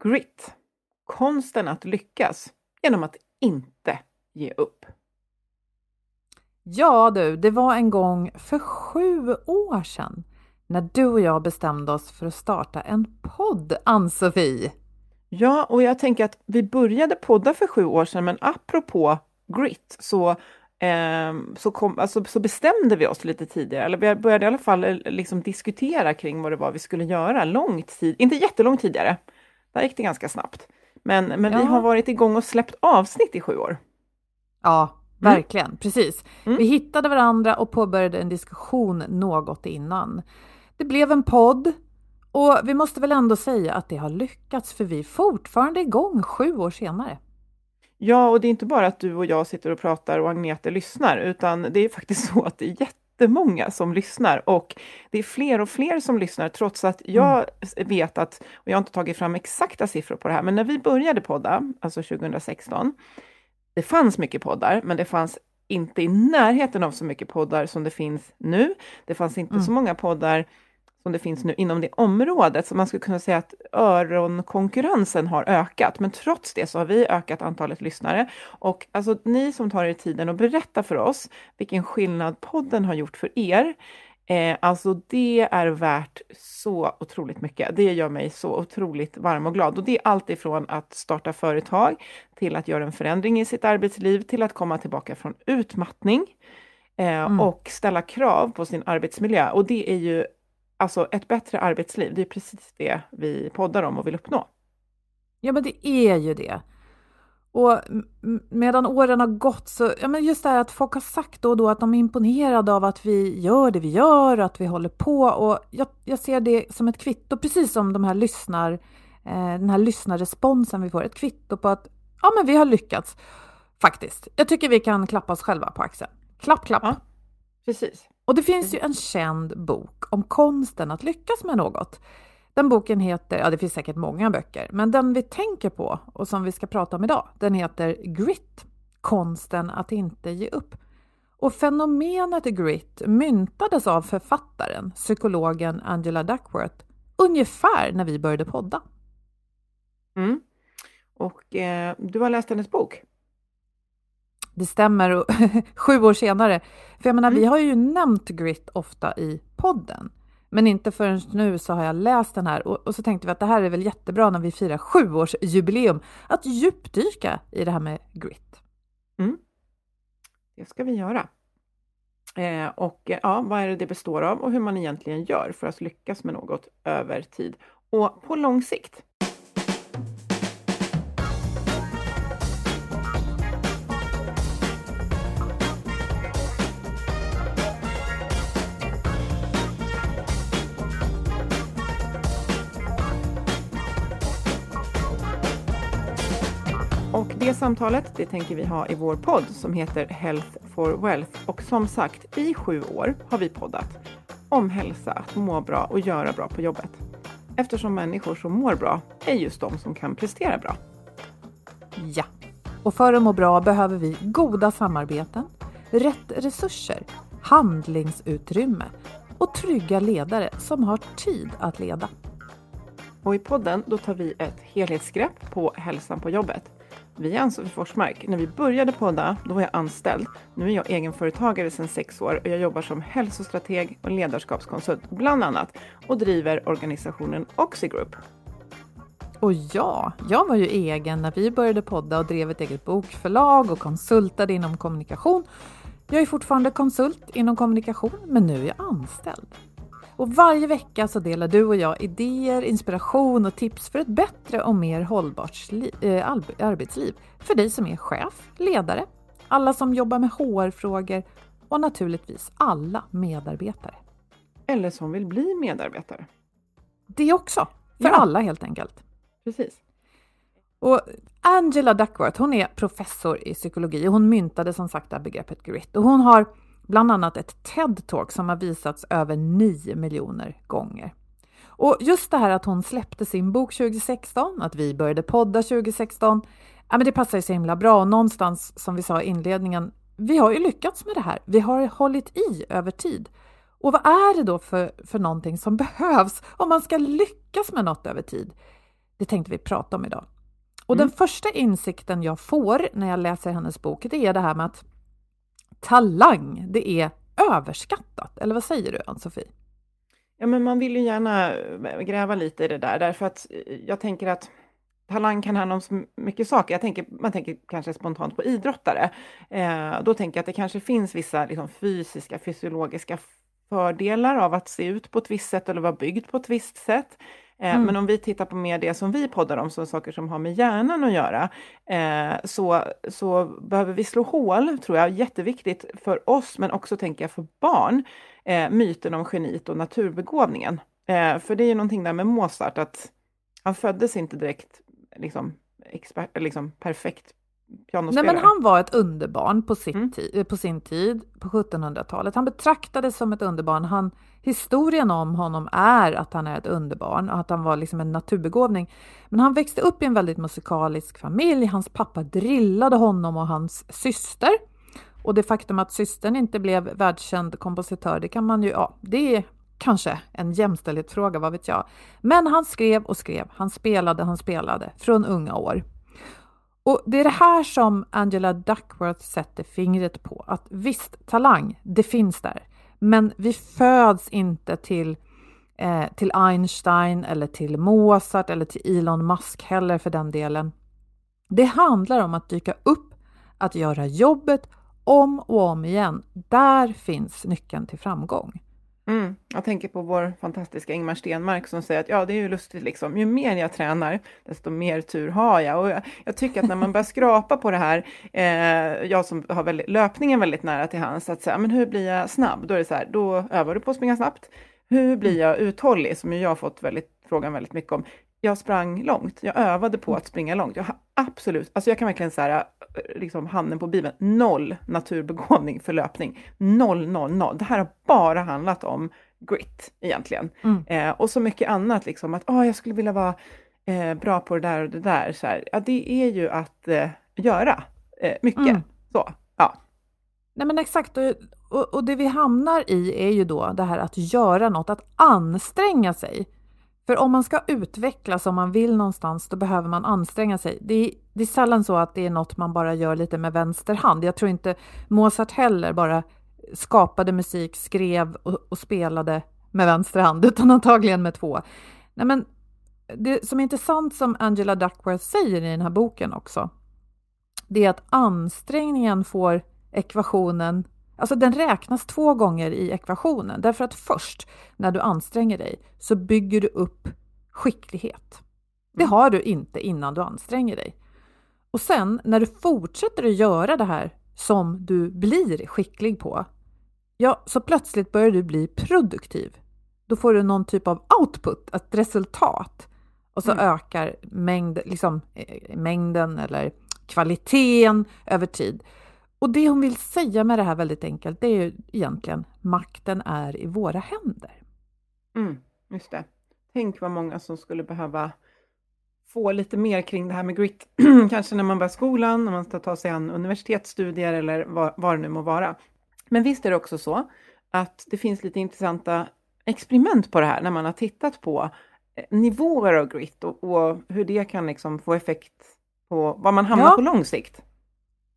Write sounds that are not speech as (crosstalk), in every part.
Grit. Konsten att lyckas genom att inte ge upp. Ja du, det var en gång för sju år sedan när du och jag bestämde oss för att starta en podd, Ann-Sofie. Ja, och jag tänker att vi började podda för sju år sedan, men apropå grit så, eh, så, kom, alltså, så bestämde vi oss lite tidigare, eller vi började i alla fall eh, liksom diskutera kring vad det var vi skulle göra långt tid, inte jättelångt tidigare. Där gick det ganska snabbt. Men, men ja. vi har varit igång och släppt avsnitt i sju år. Ja, Mm. Verkligen, mm. precis. Mm. Vi hittade varandra och påbörjade en diskussion något innan. Det blev en podd och vi måste väl ändå säga att det har lyckats för vi är fortfarande igång sju år senare. Ja, och det är inte bara att du och jag sitter och pratar och Agnete lyssnar, utan det är faktiskt (laughs) så att det är jättemånga som lyssnar och det är fler och fler som lyssnar trots att jag mm. vet att, och jag har inte tagit fram exakta siffror på det här, men när vi började podda, alltså 2016, det fanns mycket poddar, men det fanns inte i närheten av så mycket poddar som det finns nu. Det fanns inte mm. så många poddar som det finns nu inom det området, så man skulle kunna säga att öronkonkurrensen har ökat. Men trots det så har vi ökat antalet lyssnare. Och alltså ni som tar er tiden och berätta för oss vilken skillnad podden har gjort för er, Eh, alltså det är värt så otroligt mycket. Det gör mig så otroligt varm och glad. Och det är allt ifrån att starta företag till att göra en förändring i sitt arbetsliv, till att komma tillbaka från utmattning eh, mm. och ställa krav på sin arbetsmiljö. Och det är ju alltså ett bättre arbetsliv. Det är precis det vi poddar om och vill uppnå. Ja, men det är ju det. Och medan åren har gått så, ja men just det här att folk har sagt då och då att de är imponerade av att vi gör det vi gör, att vi håller på och jag, jag ser det som ett kvitto, precis som de här lyssnar, eh, den här lyssnarresponsen vi får, ett kvitto på att ja men vi har lyckats faktiskt. Jag tycker vi kan klappa oss själva på axeln. Klapp, klapp! Ja, precis. Och det finns ju en känd bok om konsten att lyckas med något. Den boken heter, ja det finns säkert många böcker, men den vi tänker på och som vi ska prata om idag, den heter Grit, konsten att inte ge upp. Och fenomenet grit myntades av författaren, psykologen Angela Duckworth, ungefär när vi började podda. Mm. Och eh, du har läst hennes bok? Det stämmer, och (laughs) sju år senare. För jag menar, mm. vi har ju nämnt grit ofta i podden. Men inte förrän nu så har jag läst den här och, och, så tänkte vi att det här är väl jättebra när vi firar sjuårsjubileum att djupdyka i det här med grit. Mm. Det ska vi göra. Eh, och ja, vad är det det består av och hur man egentligen gör för att lyckas med något över tid och på lång sikt. Det samtalet, det tänker vi ha i vår podd som heter Health for Wealth. Och som sagt, i sju år har vi poddat om hälsa, att må bra och göra bra på jobbet. Eftersom människor som mår bra är just de som kan prestera bra. Ja, och för att må bra behöver vi goda samarbeten, rätt resurser, handlingsutrymme och trygga ledare som har tid att leda. Och i podden då tar vi ett helhetsgrepp på hälsan på jobbet vi är Ann-Sofie Forsmark. När vi började podda, då var jag anställd. Nu är jag egenföretagare sedan sex år och jag jobbar som hälsostrateg och ledarskapskonsult bland annat och driver organisationen Oxigroup. Och ja, jag var ju egen när vi började podda och drev ett eget bokförlag och konsultade inom kommunikation. Jag är fortfarande konsult inom kommunikation, men nu är jag anställd. Och varje vecka så delar du och jag idéer, inspiration och tips för ett bättre och mer hållbart äh, arbetsliv. För dig som är chef, ledare, alla som jobbar med HR-frågor och naturligtvis alla medarbetare. Eller som vill bli medarbetare. Det också, för ja. alla helt enkelt. Precis. Och Angela Duckworth, hon är professor i psykologi och hon myntade som sagt det här begreppet grit. Och hon har bland annat ett TED-talk som har visats över 9 miljoner gånger. Och just det här att hon släppte sin bok 2016, att vi började podda 2016, ja, men det passar ju så himla bra. Och någonstans, som vi sa i inledningen, vi har ju lyckats med det här. Vi har hållit i över tid. Och vad är det då för, för någonting som (laughs) behövs om man ska lyckas med något över tid? Det tänkte vi prata om idag. Och Mm. den första insikten jag får när jag läser hennes bok, det är det här med att talang, det är överskattat. Eller vad säger du, Ann-Sofie? Ja, men man vill ju gärna eh, gräva lite i det där, därför att eh, jag tänker att talang kan handla om så mycket saker. Jag tänker, man tänker kanske spontant på idrottare. Eh, då tänker jag att det kanske finns vissa liksom, fysiska, fysiologiska fördelar av att se ut på ett visst sätt eller vara byggd på ett visst sätt. Eh, Mm. Men om vi tittar på mer det som vi poddar om, så saker som har med hjärnan att göra, eh, så, så behöver vi slå hål, tror jag, jätteviktigt för oss, men också tänker jag för barn, eh, myten om geniet och naturbegåvningen. Eh, för det är ju någonting där med Mozart, att han föddes inte direkt liksom, expert, liksom perfekt Nej, men han var ett underbarn på, sitt Mm. på sin tid, på 1700-talet. Han betraktades som ett underbarn. Han, historien om honom är att han är ett underbarn och att han var liksom en naturbegåvning. Men han växte upp i en väldigt musikalisk familj. Hans pappa drillade honom och hans syster. Och det faktum att systern inte blev världskänd kompositör, det kan man ju, ja, det är kanske en jämställdhetsfråga, vad vet jag. Men han skrev och skrev, han spelade, han spelade från unga år. Och det är det här som Angela Duckworth sätter fingret på, att visst, talang, det finns där. Men vi föds inte till, eh, till Einstein eller till Mozart eller till Elon Musk heller för den delen. Det handlar om att dyka upp, att göra jobbet om och om igen. Där finns nyckeln till framgång. Mm. Jag tänker på vår fantastiska Ingmar Stenmark som säger att ja, det är ju lustigt liksom. Ju mer jag tränar, desto mer tur har jag. Och jag, jag tycker att när man börjar skrapa på det här, eh, jag som har väldigt, löpningen väldigt nära till hands, att säga, men hur blir jag snabb? Då är det så här, då övar du på att springa snabbt. Hur blir jag uthållig? Som ju jag har fått väldigt, frågan väldigt mycket om. Jag sprang långt, jag övade på att springa långt. Jag har absolut, alltså jag kan verkligen säga, liksom handen på bibeln, noll naturbegåvning för löpning. Noll, noll, noll. Det här har bara handlat om grit egentligen. Mm. Eh, och så mycket annat, liksom att oh, jag skulle vilja vara eh, bra på det där och det där. Så här. Ja, det är ju att eh, göra eh, mycket. Mm. Så, ja. Nej men exakt, och, och, och det vi hamnar i är ju då det här att göra något, att anstränga sig. För om man ska utvecklas, om man vill någonstans, då behöver man anstränga sig. Det är, det är sällan så att det är något man bara gör lite med vänster hand. Jag tror inte Mozart heller bara skapade musik, skrev och, och spelade med vänster hand, utan antagligen med två. Nej men det som är intressant som Angela Duckworth säger i den här boken också, det är att ansträngningen får ekvationen, alltså den räknas två gånger i ekvationen. Därför att först när du anstränger dig så bygger du upp skicklighet. Det har du inte innan du anstränger dig. Och sen när du fortsätter att göra det här som du blir skicklig på, ja, så plötsligt börjar du bli produktiv. Då får du någon typ av output, ett resultat. Och så Mm. ökar mängd, liksom, eh, mängden eller kvaliteten över tid. Och det hon vill säga med det här väldigt enkelt, det är ju egentligen makten är i våra händer. Mm, just det. Tänk vad många som skulle behöva få lite mer kring det här med grit. (clears throat) Kanske när man börjar skolan, när man ska ta sig an universitetsstudier eller vad, vad det nu må vara. Men visst är det också så att det finns lite intressanta experiment på det här när man har tittat på eh, nivåer av grit och, och hur det kan liksom få effekt på var man hamnar Ja. på lång sikt.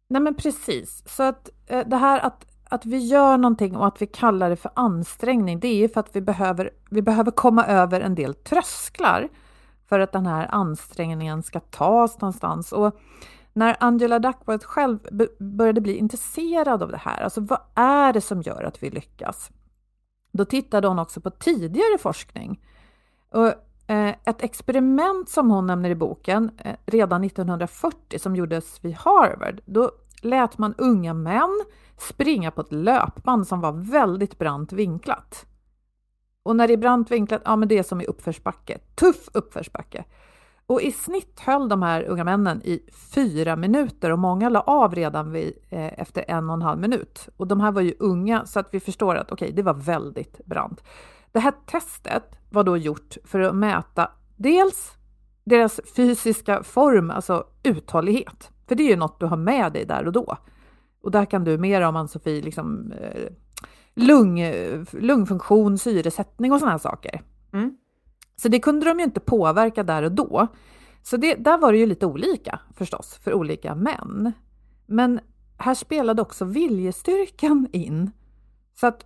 Nej men precis, så att eh, det här att, att vi gör någonting och att vi kallar det för ansträngning, det är ju för att vi behöver, vi behöver komma över en del trösklar för att den här ansträngningen ska tas någonstans. Och när Angela Duckworth själv började bli intresserad av det här, alltså vad är det som gör att vi lyckas? Då tittade hon också på tidigare forskning. Och Eh, ett experiment som hon nämner i boken, eh, redan 1940, som gjordes vid Harvard, då lät man unga män springa på ett löpband som var väldigt brant vinklat. Och när det är brant vinklat, ja men det är som i uppförsbacke, tuff uppförsbacke. Och i snitt höll de här unga männen i fyra minuter och många la av redan vid, eh, efter en och en halv minut. Och de här var ju unga så att vi förstår att okej, det var väldigt brant. Det här testet var då gjort för att mäta dels deras fysiska form, alltså uthållighet. För det är ju något du har med dig där och då. Och där kan du mer om Ann-Sofie, liksom eh, lung, lungfunktion, syresättning och sådana här saker. Mm. Så det kunde de ju inte påverka där och då. Så det, där var det ju lite olika förstås för olika män. Men här spelade också viljestyrkan in. Så att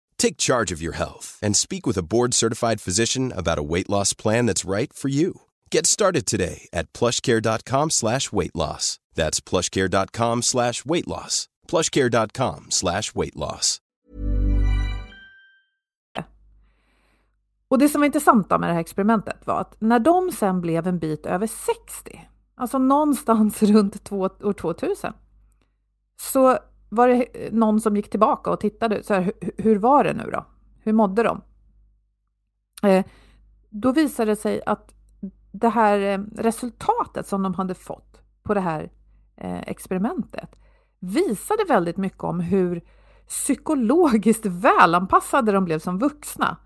Take charge of your health and speak with a board-certified physician about a weight loss plan that's right for you. Get started today at plushcare.com slash weight loss. That's plushcare.com slash weight loss. plushcare.com slash weight loss. Och det som var intressant med det här experimentet var att när de sen blev en bit över 60, alltså någonstans (laughs) runt två, år 2000, så var det någon som gick tillbaka och tittade, så här, hur, hur var det nu då? Hur mådde de? Eh, då visade det sig att det här eh, resultatet som de hade fått på det här eh, experimentet visade väldigt mycket om hur psykologiskt välanpassade de blev som vuxna.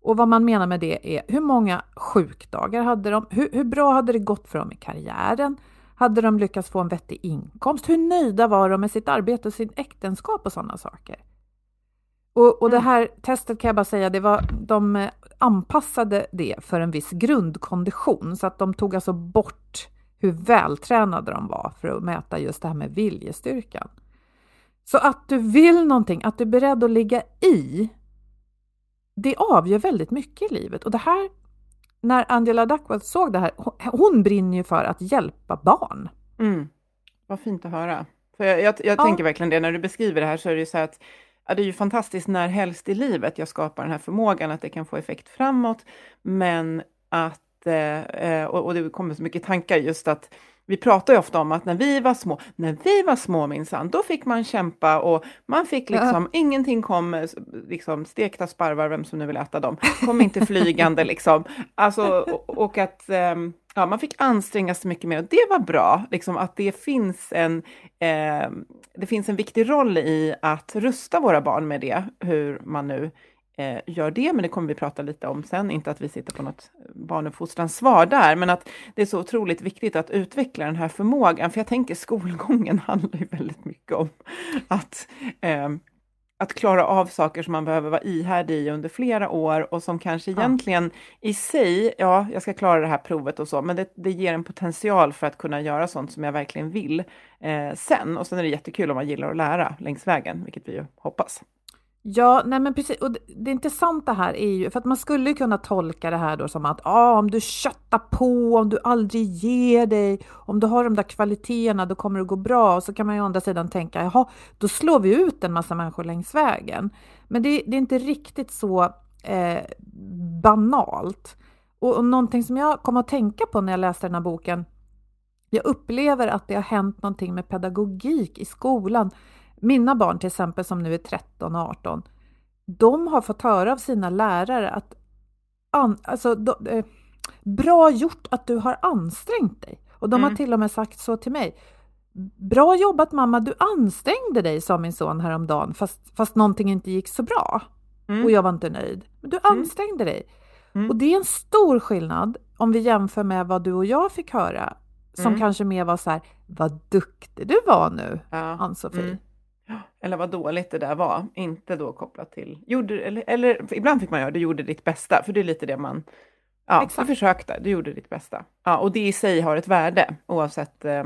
Och vad man menar med det är hur många sjukdagar hade de? Hur, hur, bra hade det gått för dem i karriären? Hade de lyckats få en vettig inkomst? Hur nöjda var de med sitt arbete och sitt äktenskap och sådana saker? Och, och det här testet kan jag bara säga, det var, de anpassade det för en viss grundkondition så att de tog alltså bort hur vältränade de var för att mäta just det här med viljestyrkan. Så att du vill någonting, att du är beredd att ligga i, det avgör väldigt mycket i livet. Och det här, när Angela Duckworth såg det här, hon brinner ju för att hjälpa barn. Mm. Vad fint att höra. För jag, jag, jag ja. tänker verkligen det, när du beskriver det här så är det ju så att ja, det är ju fantastiskt när helst i livet jag skapar den här förmågan att det kan få effekt framåt, men att Eh, och, det kommer så mycket tankar just att vi pratar ju ofta om att när vi var små, när vi var små minsann, då fick man kämpa och man fick liksom, ja. ingenting kom, liksom stekta sparvar, vem som nu vill äta dem, kom inte flygande (laughs) liksom. Alltså, och, och att ehm, ja, man fick anstränga sig mycket mer och det var bra, liksom att det finns en, eh, det finns en viktig roll i att rusta våra barn med det, hur man nu eh, gör det, men det kommer vi prata lite om sen. Inte att vi sitter på något barnuppfostranssvar där, men att det är så otroligt viktigt att utveckla den här förmågan. För jag tänker skolgången (laughs) handlar ju väldigt mycket om att eh, att klara av saker som man behöver vara ihärdig i under flera år och som kanske egentligen ja. i sig, ja, jag ska klara det här provet och så, men det, det ger en potential för att kunna göra sånt som jag verkligen vill eh, sen. Och sen är det jättekul om man gillar att lära längs vägen, vilket vi ju hoppas. Ja, nej men precis. Och det intressanta här är ju, för att man skulle kunna tolka det här då som att ah, om du köttar på, om du aldrig ger dig, om du har de där kvaliteterna, då kommer det gå bra. Och så kan man ju å andra sidan tänka, jaha, då slår vi ut en massa människor längs vägen. Men det, det är inte riktigt så eh, banalt. Och, och någonting som jag kom att tänka på när jag läste den här boken, jag upplever att det har hänt någonting med pedagogik i skolan mina barn till exempel som nu är 13 och 18, de har fått höra av sina lärare att an, alltså, då, eh, bra gjort att du har ansträngt dig. Och de mm. har till och med sagt så till mig. Bra jobbat mamma, du ansträngde dig, sa min son häromdagen, fast, fast någonting inte gick så bra. Mm. Och jag var inte nöjd. Men du mm. ansträngde dig. Mm. Och det är en stor skillnad om vi jämför med vad du och jag fick höra, som mm. kanske mer var så här, vad duktig du var nu, ja. Ann-Sofie. Eller vad dåligt det där var, inte då kopplat till, gjorde, eller, eller ibland fick man göra, du gjorde ditt bästa, för det är lite det man, ja, Exakt. du försökte, du gjorde ditt bästa. Ja, och det i sig har ett värde, oavsett eh,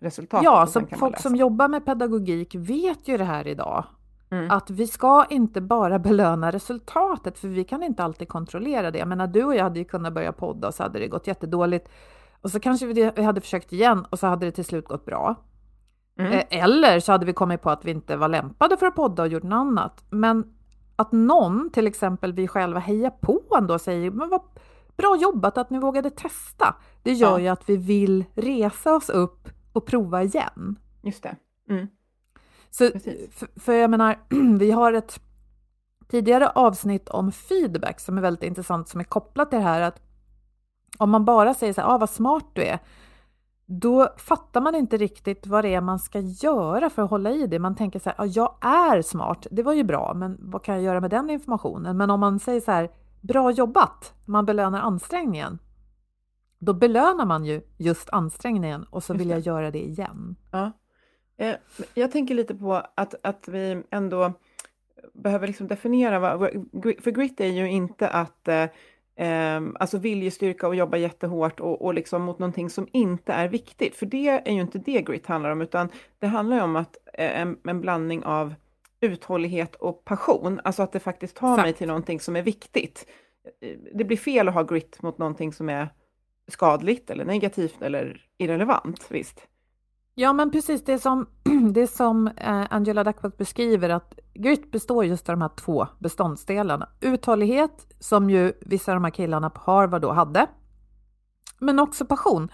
resultatet. Ja, så folk som jobbar med pedagogik vet ju det här idag. Mm. Att vi ska inte bara belöna resultatet, för vi kan inte alltid kontrollera det. Jag menar, du och jag hade ju kunnat börja podda och så hade det gått jättedåligt. Och så kanske vi hade försökt igen och så hade det till slut gått bra. Mm. Eh, Eller så hade vi kommit på att vi inte var lämpade för att podda och gjort något annat. Men att någon, till exempel vi själva, hejar på ändå och säger men vad bra jobbat att ni vågade testa. Det gör Ja. ju att vi vill resa oss upp och prova igen. Just det. Mm. Så, för jag menar, (clears throat) vi har ett tidigare avsnitt om feedback som är väldigt intressant som är kopplat till det här att om man bara säger så här, ah, vad smart du är, då fattar man inte riktigt vad det är man ska göra för att hålla i det. Man tänker så här, ah, jag är smart, det var ju bra, men vad kan jag göra med den informationen? Men om man säger så här, bra jobbat, man belönar ansträngningen, då belönar man ju just ansträngningen och så vill jag göra det igen. Ja. Eh, Jag tänker lite på att, att vi ändå behöver liksom definiera vad, vad- för grit är ju inte att eh, alltså viljestyrka och jobba jättehårt och, och liksom mot någonting som inte är viktigt. För det är ju inte det grit handlar om, utan det handlar ju om att eh, en, en blandning av uthållighet och passion, alltså att det faktiskt tar mig Exakt. till någonting som är viktigt. Eh, Det blir fel att ha grit mot någonting som är skadligt eller negativt eller irrelevant, visst. Ja, men precis det som, (clears throat) det som eh, Angela Duckworth beskriver att grit består just av de här två beståndsdelarna. Uthållighet, som ju vissa av de här killarna på Harvard då hade, men också passion.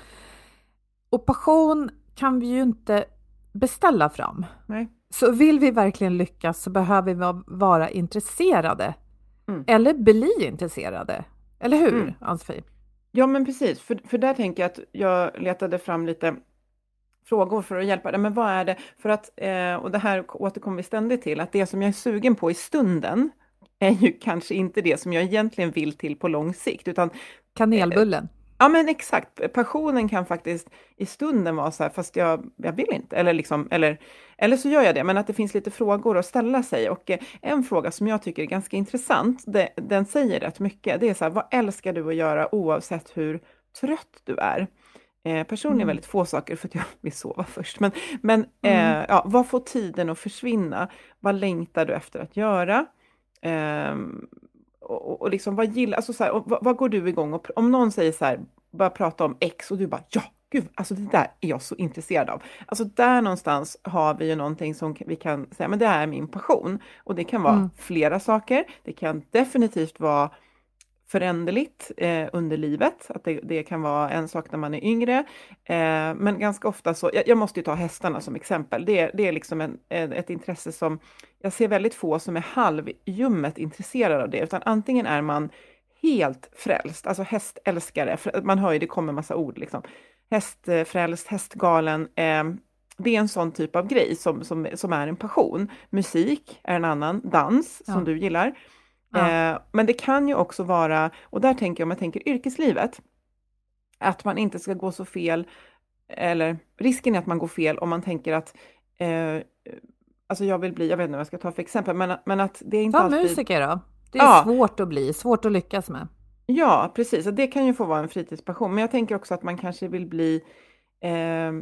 Och passion kan vi ju inte beställa fram. Nej. Så vill vi verkligen lyckas så behöver vi va- vara intresserade. Mm. Eller bli intresserade. Eller hur, Mm. Ann-Sofie? Ja, men precis. För, för där tänker jag att jag letade fram lite frågor för att hjälpa dig. Men vad är det? För att, eh, och det här återkommer vi ständigt till, att det som jag är sugen på i stunden är ju kanske inte det som jag egentligen vill till på lång sikt, utan Kanelbullen. Ja men exakt, passionen kan faktiskt i stunden vara så här, fast jag, jag vill inte, eller, liksom, eller, eller så gör jag det, men att det finns lite frågor att ställa sig. Och eh, en fråga som jag tycker är ganska intressant, det, den säger rätt mycket, det är så här, vad älskar du att göra oavsett hur trött du är? Eh, personligen Mm. väldigt få saker för att jag vill sova först, men, men eh, ja, vad får tiden att försvinna? Vad längtar du efter att göra? Ehm, och, och- liksom vad gillar, alltså så här, vad, vad går du igång och om någon säger så här, börjar prata om X och du bara ja, gud, alltså det där är jag så intresserad av. Alltså där någonstans har vi ju någonting som vi kan säga, men det är min passion. Och det kan vara Mm. flera saker. Det kan definitivt vara föränderligt eh, under livet, att det, det kan vara en sak när man är yngre, eh, men ganska ofta så, jag, jag måste ju ta hästarna som exempel, det, är- det är liksom en, ett intresse som, jag ser väldigt få som är halvljummet intresserade av det, utan antingen är man helt frälst, alltså hästälskare, man hör ju, det kommer massa ord liksom, hästfrälst, hästgalen, eh, det är en sån typ av grej som, som, som är en passion. Musik är en annan, dans som Ja. du gillar. Ja. Eh, men det kan ju också vara, och där tänker jag om jag tänker yrkeslivet, att man inte ska gå så fel, eller risken är att man går fel om man tänker att eh, Alltså jag vill bli, jag vet inte vad jag ska ta för exempel, men, men att det är inte Ta alltid... musiker då. Det är Ja. svårt att bli, svårt att lyckas med. Ja, precis. Och det kan ju få vara en fritidspassion. Men jag tänker också att man kanske vill bli... Eh,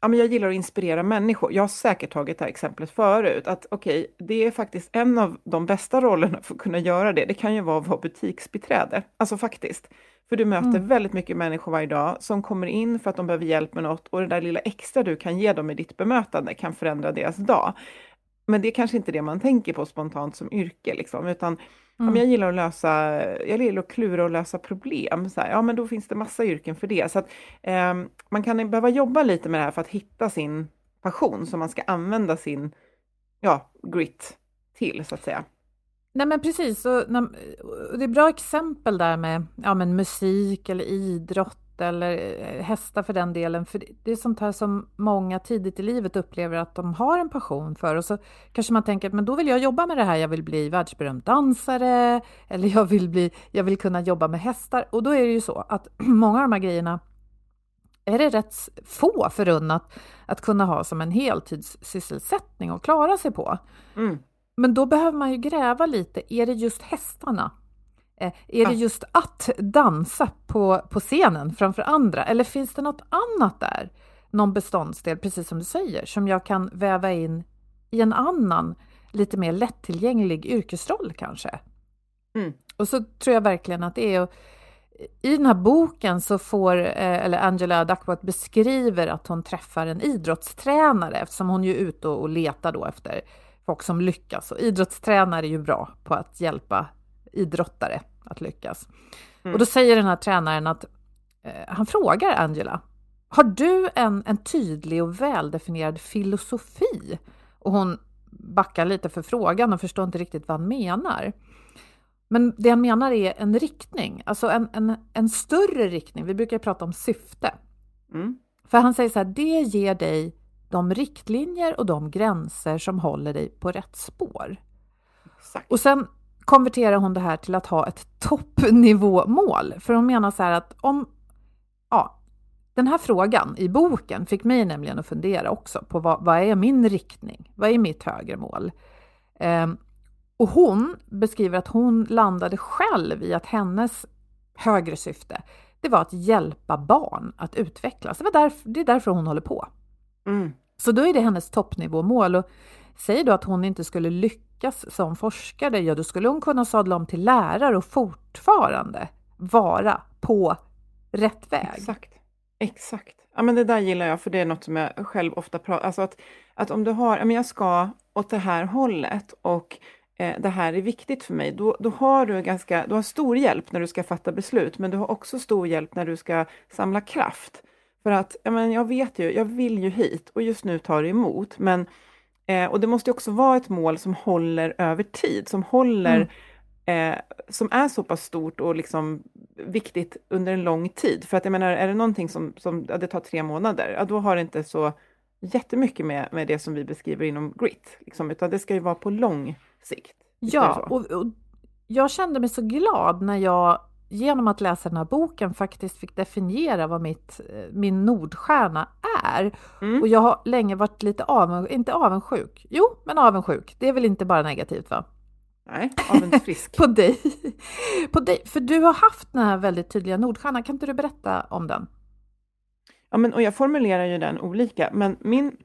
ja, men jag gillar att inspirera människor. Jag har säkert tagit det här exemplet förut. Att okej, det är faktiskt en av de bästa rollerna för att kunna göra det. Det kan ju vara att vara butiksbiträde. Alltså faktiskt. För du möter Mm. väldigt mycket människor varje dag som kommer in för att de behöver hjälp med något och det där lilla extra du kan ge dem i ditt bemötande kan förändra deras dag. Men det är kanske inte det man tänker på spontant som yrke, liksom, utan Mm. men jag gillar att lösa, jag gillar att klura och lösa problem. Så här, ja, men då finns det massa yrken för det. Så att, ehm, man kan behöva jobba lite med det här för att hitta sin passion som man ska använda sin ja, grit till, så att säga. Nej men precis, och och det är bra exempel där med ja, men musik eller idrott eller eh, hästar för den delen. För det- är sånt här som många tidigt i livet upplever att de har en passion för. Och så kanske man tänker men då vill jag jobba med det här, jag vill bli världsberömd dansare (laughs) eller jag vill, bli, jag vill kunna jobba med hästar. Och då är det ju så att (clears throat) många av de här grejerna är det rätt få förunnat att kunna ha som en heltidssysselsättning och klara sig på. Mm. Men då behöver man ju gräva lite. Är det just hästarna? Eh, är det just att dansa på, på scenen framför andra? Eller finns det något annat där? Någon beståndsdel, precis som du säger, som jag kan väva in i en annan, lite mer lättillgänglig yrkesroll kanske? Mm. Och så tror jag verkligen att det är i den här boken så får, eh, eller Angela Duckworth beskriver att hon träffar en idrottstränare eftersom hon är ute och letar då efter folk som lyckas. Och idrottstränare är ju bra på att hjälpa idrottare att lyckas. Mm. Och då säger den här tränaren att eh, han frågar Angela, har du en, en tydlig och väldefinierad filosofi? Och hon backar lite för frågan och förstår inte riktigt vad han menar. Men det han menar är en riktning, alltså en, en, en större riktning. Vi brukar prata om syfte. Mm. För han säger så här, det ger dig de riktlinjer och de gränser som håller dig på rätt spår. Exakt. Och sen konverterar hon det här till att ha ett toppnivåmål. För hon menar så här att om... Ja, den här frågan i boken fick mig nämligen att fundera också på vad, vad är min riktning? Vad är mitt högre mål? Um, och hon beskriver att hon landade själv i att hennes högre syfte, det var att hjälpa barn att utvecklas. Det, var därför, det är därför hon håller på. Mm. Så då är det hennes toppnivåmål. Och säg då att hon inte skulle lyckas som forskare, ja då skulle hon kunna sadla om till lärare och fortfarande vara på rätt väg. Exakt. Exakt. Ja, men det där gillar jag, för det är något som jag själv ofta pratar alltså att, att om du har, ja, men jag ska åt det här hållet och eh, det här är viktigt för mig, då, då har du ganska, du har stor hjälp när du ska fatta beslut, men du har också stor hjälp när du ska samla kraft. För att, ja, men jag vet ju, jag vill ju hit och just nu tar det emot, men eh, och det måste också vara ett mål som håller över tid, som håller mm. eh, som är så pass stort och liksom viktigt under en lång tid. För att jag menar, är det någonting som, som ja, det tar tre månader, ja, då har det inte så jättemycket med, med det som vi beskriver inom grit, liksom, utan det ska ju vara på lång sikt. Ja, och, och, jag kände mig så glad när jag genom att läsa den här boken faktiskt fick definiera vad mitt, eh, min Nordstjärna är. Mm. Och jag har länge varit lite avundsjuk, inte avundsjuk, jo, men avundsjuk. Det är väl inte bara negativt va? Nej, avundsfrisk. (laughs) på dig. på dig. För du har haft den här väldigt tydliga Nordstjärnan, kan inte du berätta om den? Ja, men, och jag formulerar ju den olika, men min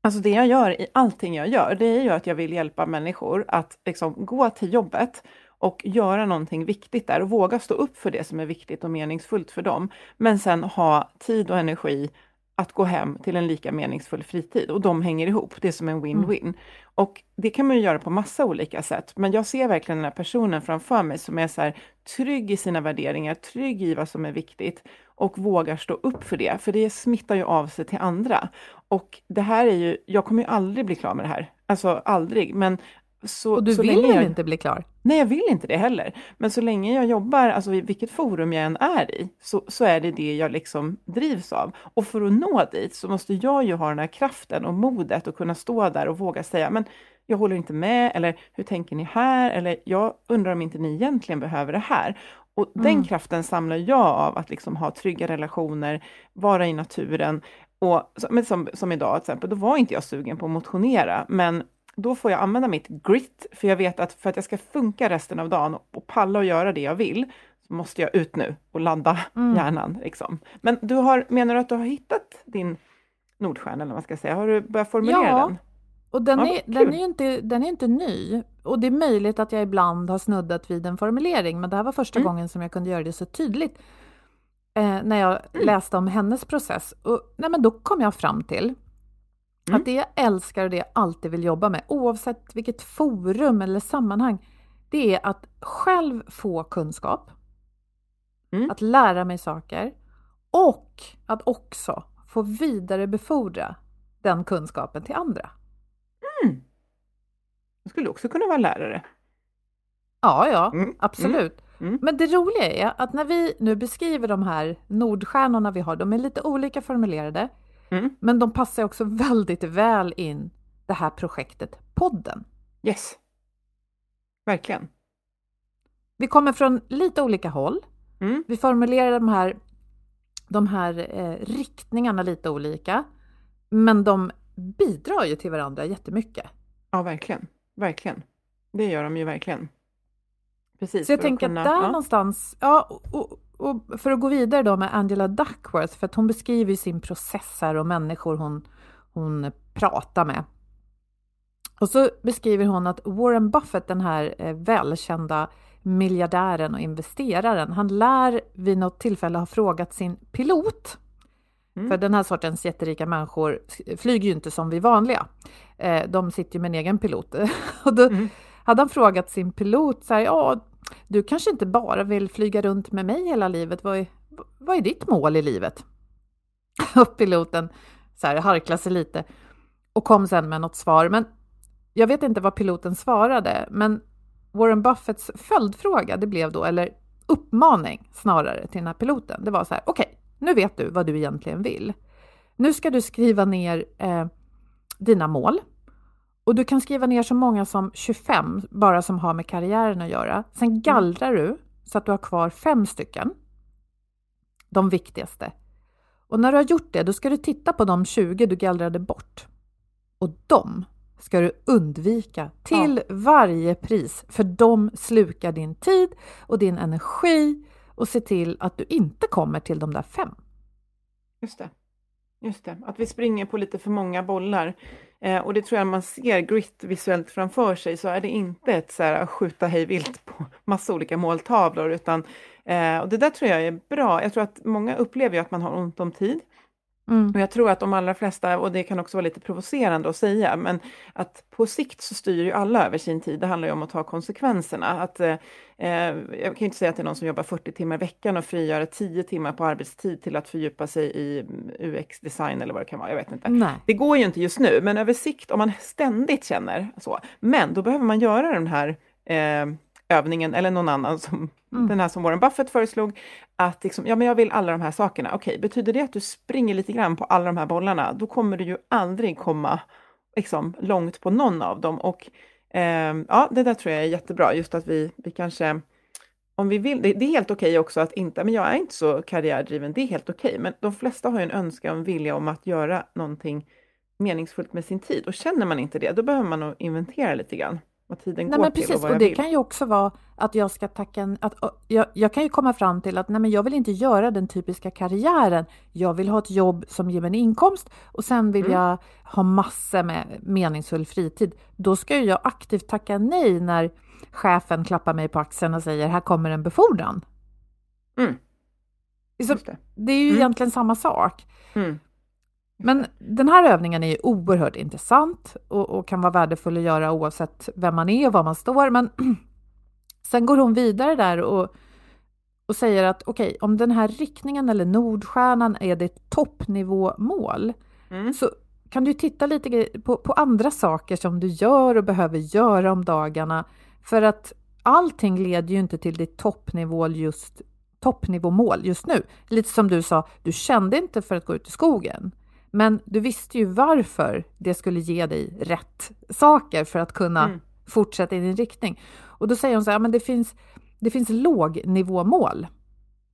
Alltså det jag gör i allting jag gör, det är ju att jag vill hjälpa människor att liksom gå till jobbet och göra någonting viktigt där och våga stå upp för det som är viktigt och meningsfullt för dem. Men sen ha tid och energi att gå hem till en lika meningsfull fritid och de hänger ihop. Det är som en win-win. Mm. Och det kan man ju göra på massa olika sätt, men jag ser verkligen den här personen framför mig som är så här, trygg i sina värderingar, trygg i vad som är viktigt och vågar stå upp för det, för det smittar ju av sig till andra. Och det här är ju, jag kommer ju aldrig bli klar med det här, alltså aldrig, men så, och du så vill jag, inte bli klar? Nej, jag vill inte det heller. Men så länge jag jobbar, alltså vilket forum jag än är i, så, så är det det jag liksom drivs av. Och för att nå dit så måste jag ju ha den här kraften och modet att kunna stå där och våga säga, men jag håller inte med, eller hur tänker ni här? Eller jag undrar om inte ni egentligen behöver det här. Och mm. den kraften samlar jag av att liksom ha trygga relationer, vara i naturen. Och, men som, som idag till exempel, då var inte jag sugen på att motionera, men då får jag använda mitt grit, för jag vet att för att jag ska funka resten av dagen och palla och göra det jag vill, så måste jag ut nu och ladda mm. hjärnan. Liksom. Men du har, menar du att du har hittat din Nordstjärna, eller vad man ska säga? Har du börjat formulera ja. den? Och den, ja, är, den, är inte, den är inte ny. Och det är möjligt att jag ibland har snuddat vid en formulering, men det här var första mm. gången som jag kunde göra det så tydligt. Eh, när jag mm. läste om hennes process. Och, nej, men då kom jag fram till Mm. Att det jag älskar och det jag alltid vill jobba med, oavsett vilket forum eller sammanhang, det är att själv få kunskap, mm. att lära mig saker och att också få vidarebefordra den kunskapen till andra. Mm. Jag skulle också kunna vara lärare. Ja, ja, mm. absolut. Mm. mm. Men det roliga är att när vi nu beskriver de här Nordstjärnorna vi har, de är lite olika formulerade. Mm. Men de passar också väldigt väl in det här projektet podden. Yes. Verkligen. Vi kommer från lite olika håll. Mm. Vi formulerar de här de här eh, riktningarna lite olika. Men de bidrar ju till varandra jättemycket. Ja, verkligen. Verkligen. Det gör de ju verkligen. Precis. Så jag tänker kunna, att där ja. någonstans, ja, och, och, för att gå vidare då med Angela Duckworth, för att hon beskriver sin process här och människor hon, hon pratar med. Och så beskriver hon att Warren Buffett, den här eh, välkända miljardären och investeraren, han lär vid något tillfälle ha frågat sin pilot, mm. för den här sortens jätterika människor flyger ju inte som vi vanliga. Eh, de sitter ju med en egen pilot. (laughs) och då mm. hade han frågat sin pilot så här, ja, du kanske inte bara vill flyga runt med mig hela livet, vad är, vad är ditt mål i livet? (laughs) Och piloten så här, harklade sig lite och kom sen med något svar. Men jag vet inte vad piloten svarade, men Warren Buffetts följdfråga, det blev då, eller uppmaning snarare till den här piloten, det var så här, okej, okay, nu vet du vad du egentligen vill. Nu ska du skriva ner eh, dina mål och du kan skriva ner så många som 25, bara som har med karriären att göra. Sen mm. gallrar du så att du har kvar fem stycken, de viktigaste. Och när du har gjort det, då ska du titta på de 20 du gallrade bort. Och de ska du undvika till ja. varje pris, för de slukar din tid och din energi och se till att du inte kommer till de där fem. Just det. Just det, att vi springer på lite för många bollar. Eh, och det tror jag man ser grit visuellt framför sig så är det inte ett så här, skjuta hej vilt på (laughs) massa olika måltavlor utan eh, och det där tror jag är bra. Jag tror att många upplever att man har ont om tid. Mm. Och jag tror att de allra flesta, och det kan också vara lite provocerande att säga, men att på sikt så styr ju alla över sin tid. Det handlar ju om att ta konsekvenserna. Att, eh, jag kan inte säga att det är någon som jobbar 40 timmar i veckan och frigör 10 timmar på arbetstid till att fördjupa sig i UX-design eller vad det kan vara. Jag vet inte. Nej. Det går ju inte just nu, men över sikt, om man ständigt känner så, men då behöver man göra den här eh, övningen, eller någon annan som mm. den här som Warren Buffett föreslog, att liksom, ja men jag vill alla de här sakerna. Okej, betyder det att du springer lite grann på alla de här bollarna, då kommer du ju aldrig komma liksom, långt på någon av dem. Och eh, Ehm, ja, det där tror jag är jättebra, just att vi, vi kanske om vi vill, det, det är helt okej okay också att inte, men jag är inte så karriärdriven, det är helt okej, okay. men de flesta har ju en önskan och en vilja om att göra någonting meningsfullt med sin tid. Och känner man inte det, då behöver man nog inventera lite grann vad tiden nej, går men precis, till och vad och det vill. kan ju också vara att jag ska tacka... Att, jag, jag kan ju komma fram till att nej, men jag vill inte göra den typiska karriären. Jag vill ha ett jobb som ger mig en inkomst och sen vill mm. jag ha massor med meningsfull fritid. Då ska jag aktivt tacka nej när chefen klappar mig på axeln och säger här kommer en befordran. Mm. Så, det. det. är ju mm. egentligen samma sak. Men den här övningen är ju oerhört intressant och, och, kan vara värdefull att göra oavsett vem man är och var man står. Men (clears throat) sen går hon vidare där och, och säger att okej, okay, om den här riktningen eller Nordstjärnan är ditt toppnivåmål mm. så kan du titta lite på, på andra saker som du gör och behöver göra om dagarna. För att allting leder ju inte till ditt toppnivå just, toppnivåmål just nu. Lite som du sa, du kände inte för att gå ut i skogen. Men du visste ju varför det skulle ge dig rätt saker för att kunna mm. fortsätta i din riktning. Och då säger hon så här, men det finns, det finns lågnivåmål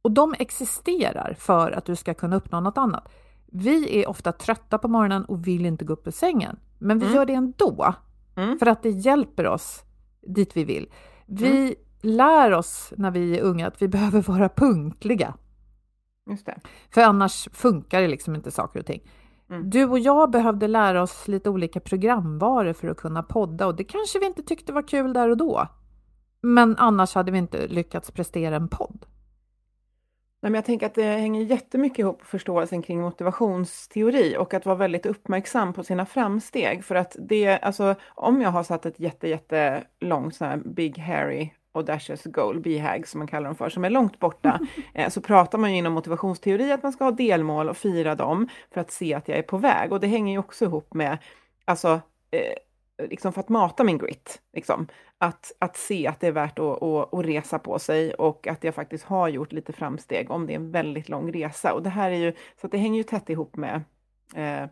och de existerar för att du ska kunna uppnå något annat. Vi är ofta trötta på morgonen och vill inte gå upp ur sängen, men vi mm. gör det ändå mm. för att det hjälper oss dit vi vill. Vi mm. lär oss när vi är unga att vi (laughs) behöver vara punktliga. För annars funkar det liksom inte saker och ting. Mm. Du och jag behövde lära oss lite olika programvaror för att kunna podda och det kanske vi inte tyckte var kul där och då. Men annars hade vi inte lyckats prestera en podd. Nej, men jag tänker att det hänger jättemycket ihop med förståelsen kring motivationsteori och att vara väldigt uppmärksam på sina framsteg. För att det, alltså om jag har satt ett jätte, jättelångt sån här Big Harry audacious goal, BHAG som man kallar dem för, som är långt borta, (laughs) eh, så pratar man ju inom motivationsteori att man ska ha delmål och fira dem för att se att jag är på väg. Och det hänger ju också ihop med, alltså, eh, liksom för att mata min grit. Liksom. Att, att se att det är värt att, att, att, resa på sig och att jag faktiskt har gjort lite framsteg om det är en väldigt lång resa. Och det här är ju, så att det hänger ju tätt ihop med eh,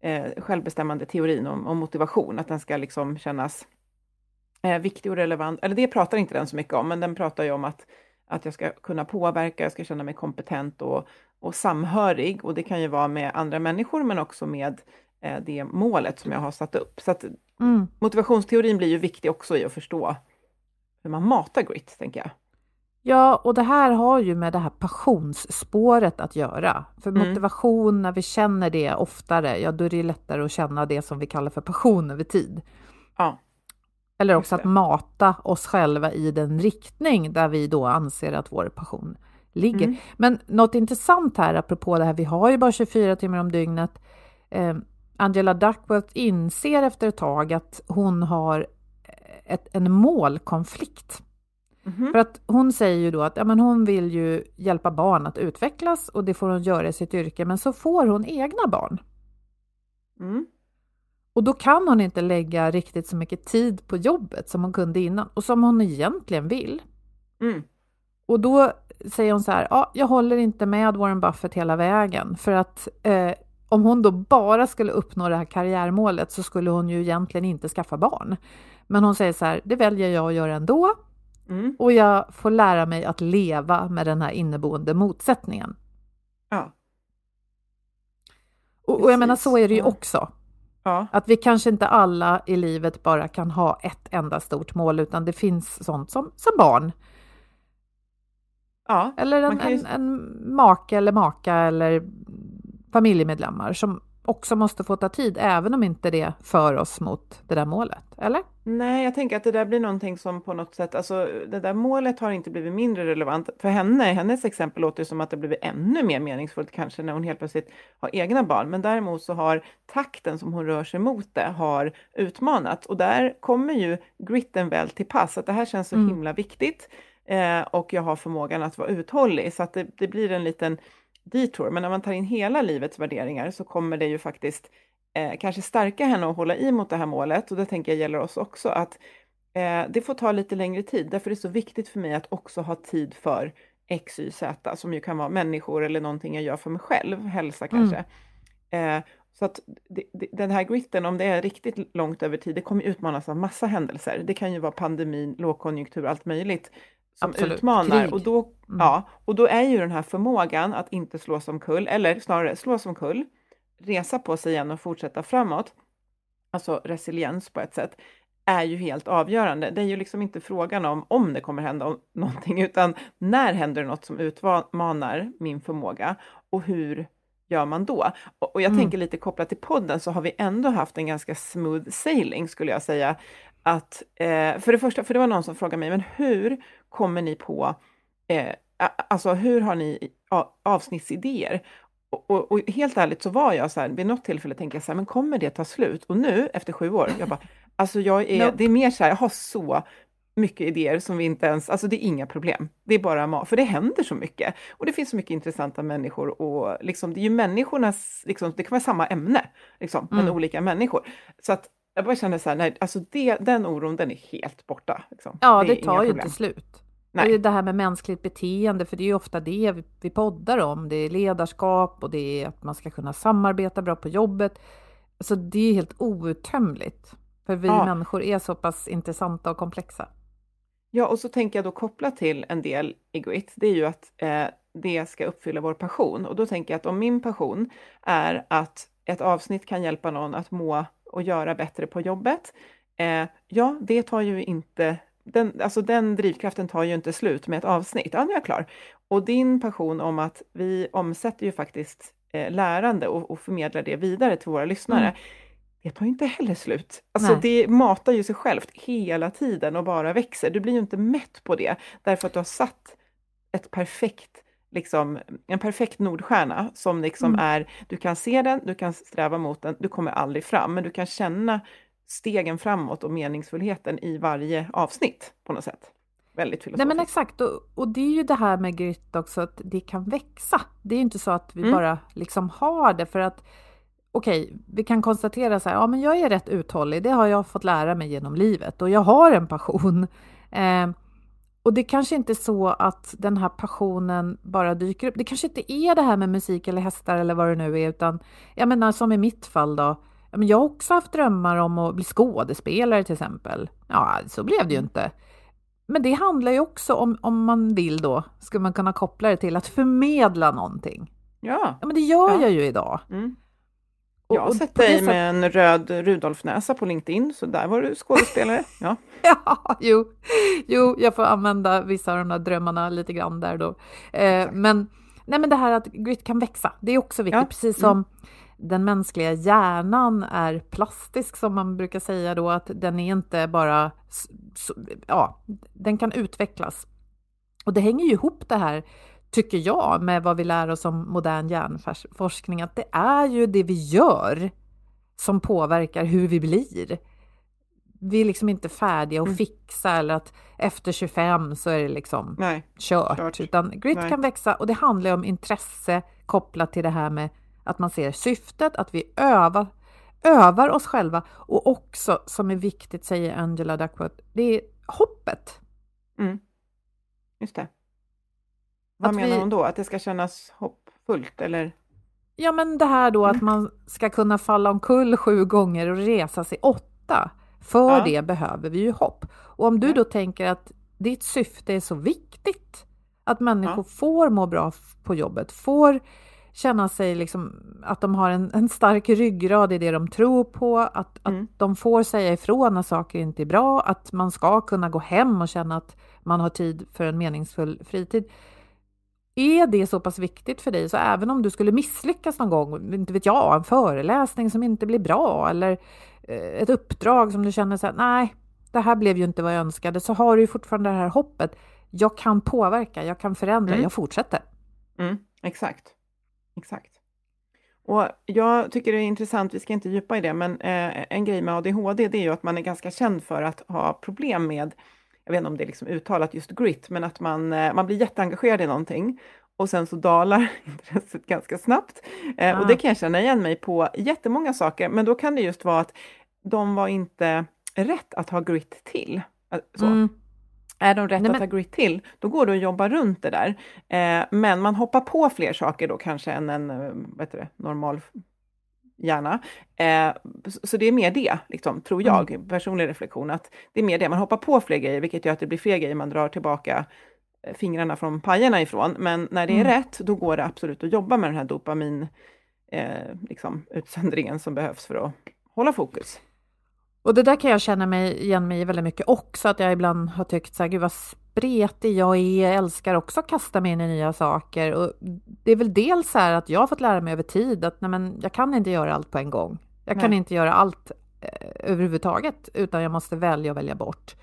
eh, självbestämmande teorin om, om motivation, att den ska liksom kännas eh, viktig och relevant. Eller det pratar inte den så mycket om, men den pratar ju om att, att jag ska kunna påverka, jag ska känna mig kompetent och, och samhörig. Och det kan ju vara med andra människor, men också med eh, det målet som jag har satt upp. Så att mm. motivationsteorin blir ju viktig också i att förstå hur man matar grit, tänker jag. Ja, och det här har ju med det här passionsspåret att göra. För mm. motivation, när vi känner det oftare, ja då är det lättare att känna det som vi kallar för passion över tid. Ja. Eller också att mata oss själva i den riktning där vi då anser att vår passion ligger. Mm. Men något intressant här apropå det här, vi har ju bara 24 timmar om dygnet. Eh, Angela Duckworth inser efter ett tag att hon har ett, en målkonflikt. Mm-hmm. För att hon säger ju då att ja, men hon vill ju hjälpa barn att utvecklas och det får hon göra i sitt yrke, men så får hon egna barn. Mm. Och då kan hon inte lägga riktigt så mycket tid på jobbet som hon kunde innan och som hon egentligen vill. Mm. Och då säger hon så här, ja, jag håller inte med Warren Buffett hela vägen för att eh, om hon då bara skulle uppnå det här karriärmålet så skulle hon ju egentligen inte skaffa barn. Men hon säger så här, det väljer jag att göra ändå mm. och jag får lära mig att leva med den här inneboende motsättningen. Ja. Och, och jag menar så är det ju också. Ja. Att vi kanske inte alla i livet bara kan ha ett enda stort mål utan det finns sånt som, som barn. Ja, eller en, ju... en, en make eller maka eller familjemedlemmar som också måste få ta tid, även om inte det för oss mot det där målet, eller? Nej, jag tänker att det där blir någonting som på något sätt, alltså det där målet har inte blivit mindre relevant. För henne, hennes exempel låter som att det blivit ännu mer meningsfullt kanske när hon helt plötsligt har egna barn. Men däremot så har takten som hon rör sig mot det har utmanat och där kommer ju gritten väl till pass, att det här känns så mm. himla viktigt eh, och jag har förmågan att vara uthållig så att det, det blir en liten detour. Men när man tar in hela livets värderingar så kommer det ju faktiskt eh, kanske stärka henne att hålla i mot det här målet och det tänker jag gäller oss också att eh, det får ta lite längre tid. Därför är det så viktigt för mig att också ha tid för X, Y, Z som ju kan vara människor eller någonting jag gör för mig själv, hälsa mm. kanske. Mm. Eh, så att det, det, den här gritten, om det är riktigt långt över tid, det kommer utmanas av massa händelser. Det kan ju vara pandemin, lågkonjunktur, allt möjligt som Absolut. utmanar. Krig. Och då, mm. ja, och då är ju den här förmågan att inte slå som kull, eller snarare slå som kull, resa på sig igen och fortsätta framåt, alltså resiliens på ett sätt, är ju helt avgörande. Det är ju liksom inte frågan om om det kommer hända (laughs) någonting, utan när händer något som utmanar min förmåga och hur gör man då? Och, jag mm. tänker lite kopplat till podden så har vi ändå haft en ganska smooth sailing skulle jag säga. Att, eh, för det första, för det var någon som frågade mig, men hur kommer ni på, eh, alltså hur har ni avsnittsidéer? Och, och, och, helt ärligt så var jag så här, vid något tillfälle tänkte jag så här, men kommer det ta slut? Och nu efter sju år, jag bara, (laughs) alltså jag är, nope. det är mer så här, jag har så mycket idéer som vi inte ens, alltså det är inga problem. Det är bara för det händer så mycket. Och det finns så mycket intressanta människor och liksom, det är ju människornas, liksom, det kan vara samma ämne, liksom, mm. men olika människor. Så att jag bara känner så här, nej, alltså det, den oron, den är helt borta. Liksom. Ja, det, det tar ju inte slut. Nej. Och det här med mänskligt beteende, för det är ju ofta det vi, vi poddar om. Det är ledarskap och det är att man ska kunna samarbeta bra på jobbet. Alltså det är helt outtömligt. För vi ja. människor är så pass intressanta och komplexa. Ja, och så tänker jag då koppla till en del egoit, det är ju att eh, det ska uppfylla vår passion. Och då tänker jag att om min passion är att ett avsnitt kan hjälpa någon att må och göra bättre på jobbet, eh, ja, det tar ju inte den, alltså den drivkraften tar ju inte slut med ett avsnitt. Ja, nu är jag klar. Och din passion om att vi omsätter ju faktiskt eh, lärande och, och förmedlar det vidare till våra lyssnare. Mm. Det tar ju inte heller slut. Alltså Nej. det matar ju sig självt hela tiden och bara växer. Du blir ju inte mätt på det därför att du har satt ett perfekt liksom, en perfekt Nordstjärna som liksom mm. är, du kan se den, du kan sträva mot den, du kommer aldrig fram, men du kan känna stegen framåt och meningsfullheten i varje avsnitt på något sätt. Väldigt filosofiskt. Nej men exakt, och, och det är ju det här med grit också, att det kan växa. Det är ju inte så att vi mm. bara liksom har det för att okej, okay, vi kan konstatera så här, ja men jag är rätt uthållig, det har jag fått lära mig genom livet och jag har en passion. (laughs) Eh, och det kanske inte är så att den här passionen bara dyker upp. Det kanske inte är det här med musik eller hästar eller vad det nu är, utan jag menar som i mitt fall då, jag har också haft drömmar om att bli skådespelare till exempel. Ja, så blev det ju inte. Men det handlar ju också om, om man vill då, skulle man kunna koppla det till att förmedla någonting. Ja. Ja, men det gör Ja. jag ju idag. Mm. Jag har sett dig med en röd Rudolfnäsa på LinkedIn, så där var du skådespelare. (laughs) Ja. Ja, jo, jo, jag får använda vissa av de där drömmarna lite grann där då. Eh, men, nej, men det här att grit kan växa, det är också viktigt, Ja, precis mm. Den mänskliga hjärnan är plastisk som man brukar säga då, att den är inte bara, ja, den kan utvecklas. Och det hänger ju ihop det här, tycker jag, med vad vi lär oss om modern hjärnforskning, att det är ju det vi gör som påverkar hur vi blir. Vi är liksom inte färdiga att Mm. fixa eller att efter 25 så är det liksom Nej. kört. Klart. Utan grit Nej. kan växa och det handlar om intresse kopplat till det här med att man ser syftet, att vi övar, övar oss själva och också, som är viktigt, säger Angela Duckworth, det är hoppet. Mm. Just det. Vad Att menar vi- hon då? Att det ska kännas hoppfullt, eller? Ja, men det här då att man ska kunna falla omkull sju gånger och resa sig åtta. För Ja. det behöver vi ju hopp. Och om du då tänker att ditt syfte är så viktigt, att människor Ja. får må bra på jobbet, får känna sig liksom att de har en, en stark ryggrad i det de tror på, att, att Mm. de får säga ifrån när saker inte är bra, att man ska kunna gå hem och känna att man har tid för en meningsfull fritid. Är det så pass viktigt för dig så även om du skulle misslyckas någon gång, inte vet jag, en föreläsning som inte blir bra eller eh, ett uppdrag som du känner så här, nej, det här blev ju inte vad jag önskade, så har du fortfarande det här hoppet. Jag kan påverka, jag kan förändra, Mm. jag fortsätter. Mm, exakt. Exakt. Och jag tycker det är intressant, vi ska inte djupa i det, men eh, en grej med ADHD det är ju att man är ganska känd för att ha problem med, jag vet inte om det är liksom uttalat just grit, men att man, eh, man blir jätteengagerad i någonting och sen så dalar (laughs) intresset ganska snabbt. Eh, Ah. Och det kan jag känna igen mig på jättemånga saker, men då kan det just vara att de var inte rätt att ha grit till. Så. Mm. Är de rätt Nej, att men- ha grit till, då går det att jobba runt det där. Eh, men man hoppar på fler saker då kanske än en eh, heter det, normal hjärna. Eh, så, det är mer det, liksom, tror jag, Mm. personlig reflektion, att det är mer det, man hoppar på fler grejer, vilket gör att det blir fler grejer man drar tillbaka eh, fingrarna från pajerna ifrån. Men när det är Mm. rätt, då går det absolut att jobba med den här dopamin, eh, liksom, utsöndringen som behövs för att hålla fokus. Och det där kan jag känna mig igen mig väldigt mycket också, att jag ibland har tyckt så här, gud vad spretig jag är, jag älskar också att kasta mig in i nya saker. Och det är väl dels så här att jag har fått lära mig över tid att nej men, jag kan inte göra allt på en gång. Jag kan Nej. inte göra allt eh, överhuvudtaget, utan jag måste välja och välja bort.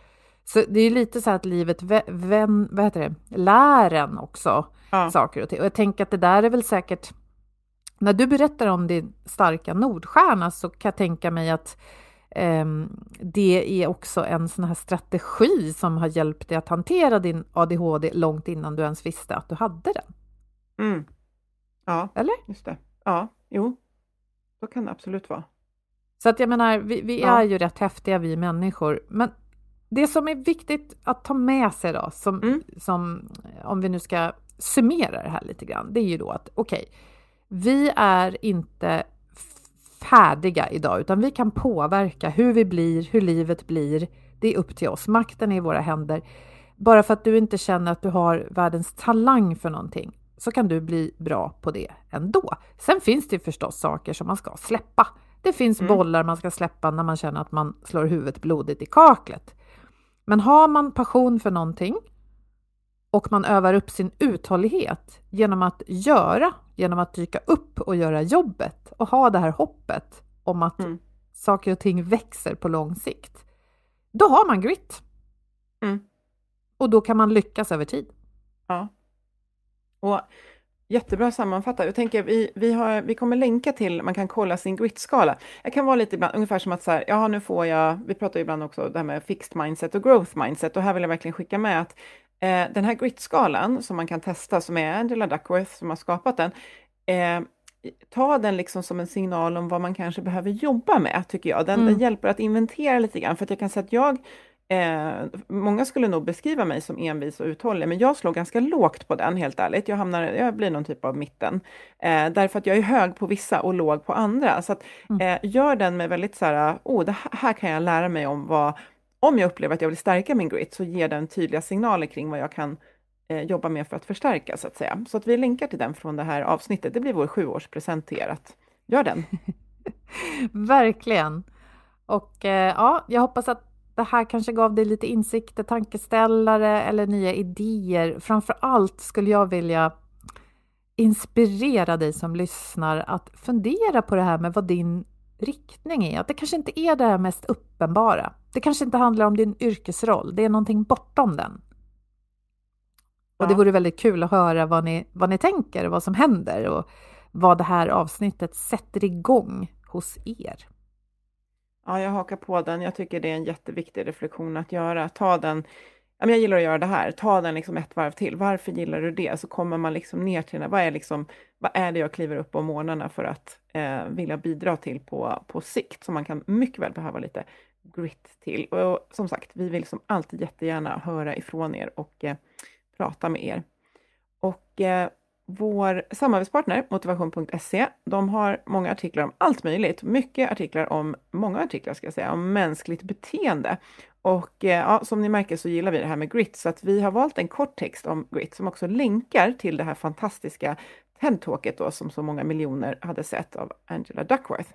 Så det är lite så här att livet vä- vän, vad heter det, lär en också Ja. saker och ting. Och jag tänker att det där är väl säkert, när du berättar om din starka Nordstjärna så kan jag tänka mig att det är också en sån här strategi som har hjälpt dig att hantera din ADHD långt innan du ens visste att du hade den. Mm. Ja, Eller? just det. Ja, jo, så kan det absolut vara. Så att jag menar, vi, vi Ja. är ju rätt häftiga vi människor. Men det som är viktigt att ta med sig då, som, Mm. som om vi nu ska summera det här lite grann, det är ju då att okej, vi är inte färdiga idag, utan vi kan påverka hur vi blir, hur livet blir. Det är upp till oss. Makten är i våra händer. Bara för att du inte känner att du har världens talang för någonting så kan du bli bra på det ändå. Sen finns det förstås saker som man ska släppa. Det finns Mm. bollar man ska släppa när man känner att man slår huvudet blodigt i kaklet. Men har man passion för någonting och man övar upp sin uthållighet genom att göra, genom att dyka upp och göra jobbet och ha det här hoppet om att Mm. saker och ting växer på lång sikt. Då har man grit. Mm. Och då kan man lyckas över tid. Ja. Och jättebra sammanfattat. Jag tänker, vi, vi, har, vi kommer länka till, man kan kolla sin grit-skala. Jag kan vara lite ibland, ungefär som att så här, jaha nu får jag, vi pratar ju ibland också det här med fixed mindset och growth mindset och här vill jag verkligen skicka med att eh, den här grit-skalan som man kan testa, som är Angela Duckworth som har skapat den, eh, ta den liksom som en signal om vad man kanske behöver jobba med, tycker jag. Den, Mm. den hjälper att inventera lite grann, för att jag kan säga att jag Eh, många skulle nog beskriva mig som envis och uthållig, men jag slår ganska lågt på den, helt ärligt. Jag, hamnar, jag blir någon typ av mitten. Eh, därför att jag är hög på vissa och låg på andra. Så att, Mm. eh, gör den med väldigt så här, oh, det här- här kan jag lära mig om vad om jag upplever att jag vill stärka min grit så ger den tydliga signaler kring vad jag kan eh, jobba med för att förstärka, så att säga. Så att vi länkar till den från det här avsnittet. Det blir vår sjuårspresent till er. Att gör den! (laughs) Verkligen! Och eh, ja, jag hoppas att det här kanske gav dig lite insikter, tankeställare eller nya idéer. Framför allt skulle jag vilja inspirera dig som lyssnar att fundera på det här med vad din riktning är. Att det kanske inte är det mest uppenbara. Det kanske inte handlar om din yrkesroll, det är någonting bortom den. Och det vore väldigt kul att höra vad ni, vad ni tänker och vad som händer och vad det här avsnittet sätter igång hos er. Ja, jag hakar på den. Jag tycker det är en jätteviktig reflektion att göra. Ta den, jag gillar att göra det här, ta den liksom ett varv till. Varför gillar du det? Så kommer man liksom ner till vad är, liksom, vad är det jag kliver upp om morgnarna för att eh, vilja bidra till på, på sikt? Som man kan mycket väl behöva lite grit till. Och som sagt, vi vill som alltid jättegärna höra ifrån er och eh, prata med er. Och eh, vår samarbetspartner Motivation.se, de har många artiklar om allt möjligt. Mycket artiklar om, många artiklar ska jag säga, om mänskligt beteende. Och eh, ja, som ni märker så gillar vi det här med grit, så att vi har valt en kort text om grit som också länkar till det här fantastiska TED-talket då som så många miljoner hade sett av Angela Duckworth.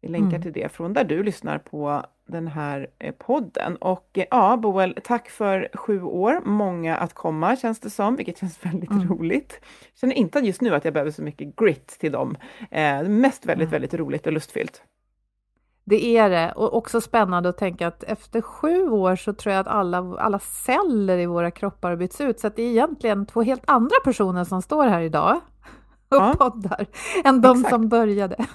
Vi länkar mm. till det från där du lyssnar på den här eh, podden. Och eh, ja, Boel, tack för sju år. Många att komma känns det som, vilket känns (laughs) väldigt mm. roligt. Jag känner inte just nu att jag behöver så mycket grit till dem. Eh, mest väldigt, mm. väldigt roligt och lustfyllt. Det är det, och också spännande att tänka att efter sju år så tror jag att alla, alla celler i våra kroppar har bytts ut, så att det är egentligen två helt andra personer som står här idag (laughs) och ja. poddar, än de Exakt. som började.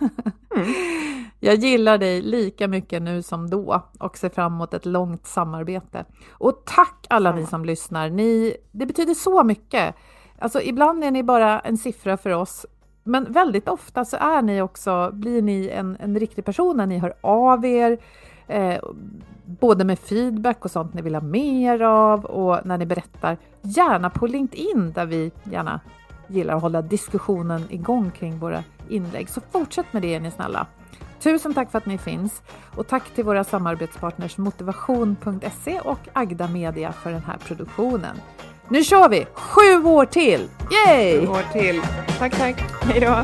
Mm. (laughs) Jag gillar dig lika mycket nu som då och ser fram emot ett långt samarbete. Och tack alla ja. ni som lyssnar. Ni, det betyder så mycket. Alltså ibland är ni bara en siffra för oss, men väldigt ofta så är ni också, blir ni en, en riktig person när ni hör av er, eh, både med feedback och sånt ni vill ha mer av och när ni berättar, gärna på LinkedIn där vi gärna gillar att hålla diskussionen igång kring våra inlägg. Så fortsätt med det är ni snälla. Tusen tack för att ni finns och tack till våra samarbetspartners motivation.se och Agda Media för den här produktionen. Nu kör vi! Sju år till! Yay! Sju år till. Tack, tack. Hej då!